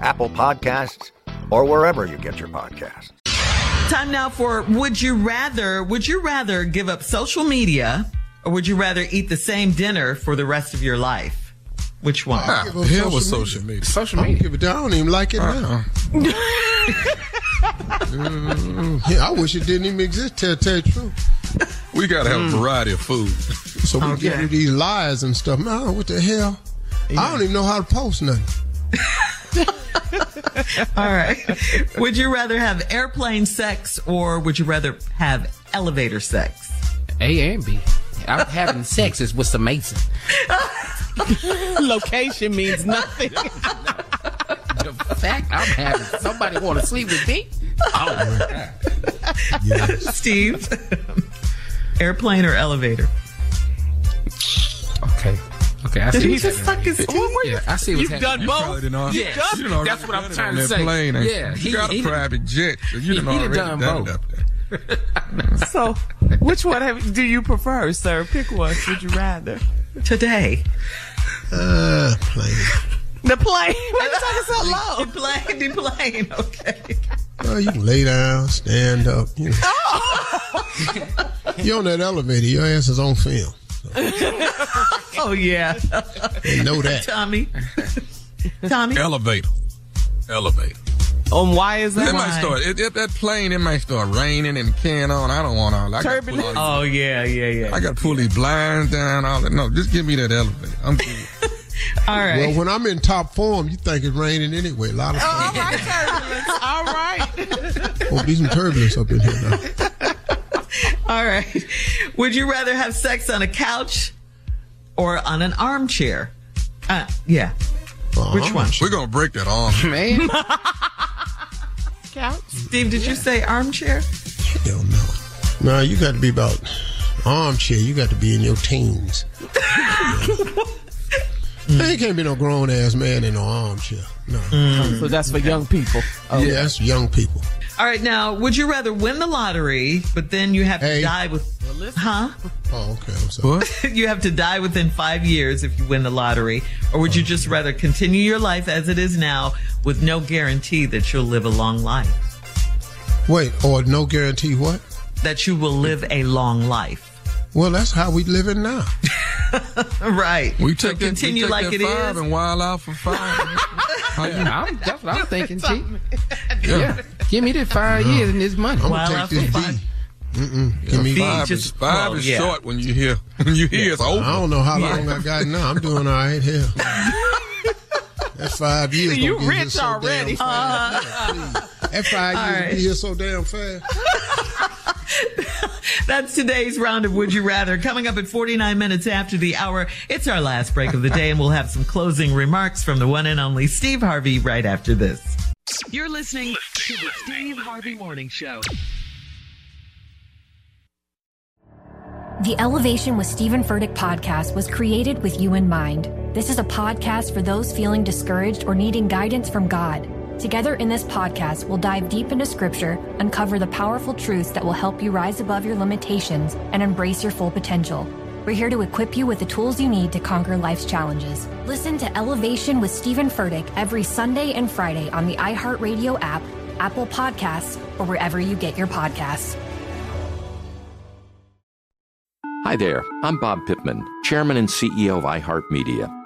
Apple Podcasts, or wherever you get your podcasts. Time now for Would You Rather? Would you rather give up social media or would you rather eat the same dinner for the rest of your life? Which one? Ah, the hell with social media. Social I don't media. give it. I don't even like it now. Mm, yeah, I wish it didn't even exist. Tell, tell you the truth. We gotta have a variety of food. So we get into these lies and stuff. Man, what the hell? I don't even know how to post nothing. All right. Would you rather have airplane sex or would you rather have elevator sex? A and B. I'm having sex is with some Mason. Location means nothing. The fact I'm having somebody want to sleep with me. Oh, Steve, airplane or elevator? Okay. Okay, I Did see. he just happening. suck his teeth? Yeah, I see what's You've happening. done both. Yeah, You've done- that's what I'm trying to that say. Plane, yeah, you? you got a he- private jet, so you he- done he already done done, both. it up there. So, which one have, do you prefer, sir? Pick one. Would you rather? Today. Uh, plane. The plane. Why you talking so low? Plane, the plane. Okay. Well, you can lay down, stand up. You know. Oh. You're on that elevator. Your ass is on film. Oh, yeah. They know that. Tommy. Tommy. Elevator. Elevator. Um, why is that? It that? might start. It, it, that plane, it might start raining and carrying on. I don't want all. I got to pull Turbulence. all Oh, yeah, yeah, yeah. I got to pull these blinds down. All that. No, just give me that elevator. I'm good. All right. well, when I'm in top form, you think it's raining anyway. A lot of All stuff. right, turbulence. All right. Gonna be some turbulence up in here now. All right. Would you rather have sex on a couch or on an armchair? Uh, yeah. Which one? We're gonna break that arm. Man, couch. Steve, did you say armchair? Hell no. No, you got to be about armchair. You got to be in your teens. There can't be no grown ass man in no armchair. No. So that's for young people. Yeah, that's young people. All right. Now, would you rather win the lottery, but then you have to die with, huh? Oh, okay. I'm sorry. what? you have to die within five years if you win the lottery, or would you just rather continue your life as it is now with no guarantee that you'll live a long life? Wait, or no guarantee what? That you will live a long life. Well, that's how we living now. Right. We So that, continue we take like that it five is. and wild out for five. How you- I'm, that's what I'm thinking, G. Yeah. Give me that five years and this money. I'm Wild gonna out take this for B. Mm-mm. Give me B five. just- is, five well, is yeah. short when you hear when you hear it's over. I don't know how long I got now. I'm doing all right here. That's five years. You don't get here rich so already. Damn fast. Yeah, please. that five years right. be here so damn fast. That's today's round of Would You Rather. Coming up at 49 minutes after the hour, it's our last break of the day, and we'll have some closing remarks from the one and only Steve Harvey right after this. You're listening to the Steve Harvey Morning Show. The Elevation with Stephen Furtick podcast was created with you in mind. This is a podcast for those feeling discouraged or needing guidance from God. Together in this podcast, we'll dive deep into scripture, uncover the powerful truths that will help you rise above your limitations and embrace your full potential. We're here to equip you with the tools you need to conquer life's challenges. Listen to Elevation with Stephen Furtick every Sunday and Friday on the iHeartRadio app, Apple Podcasts, or wherever you get your podcasts. Hi there, I'm Bob Pittman, Chairman and CEO of iHeartMedia.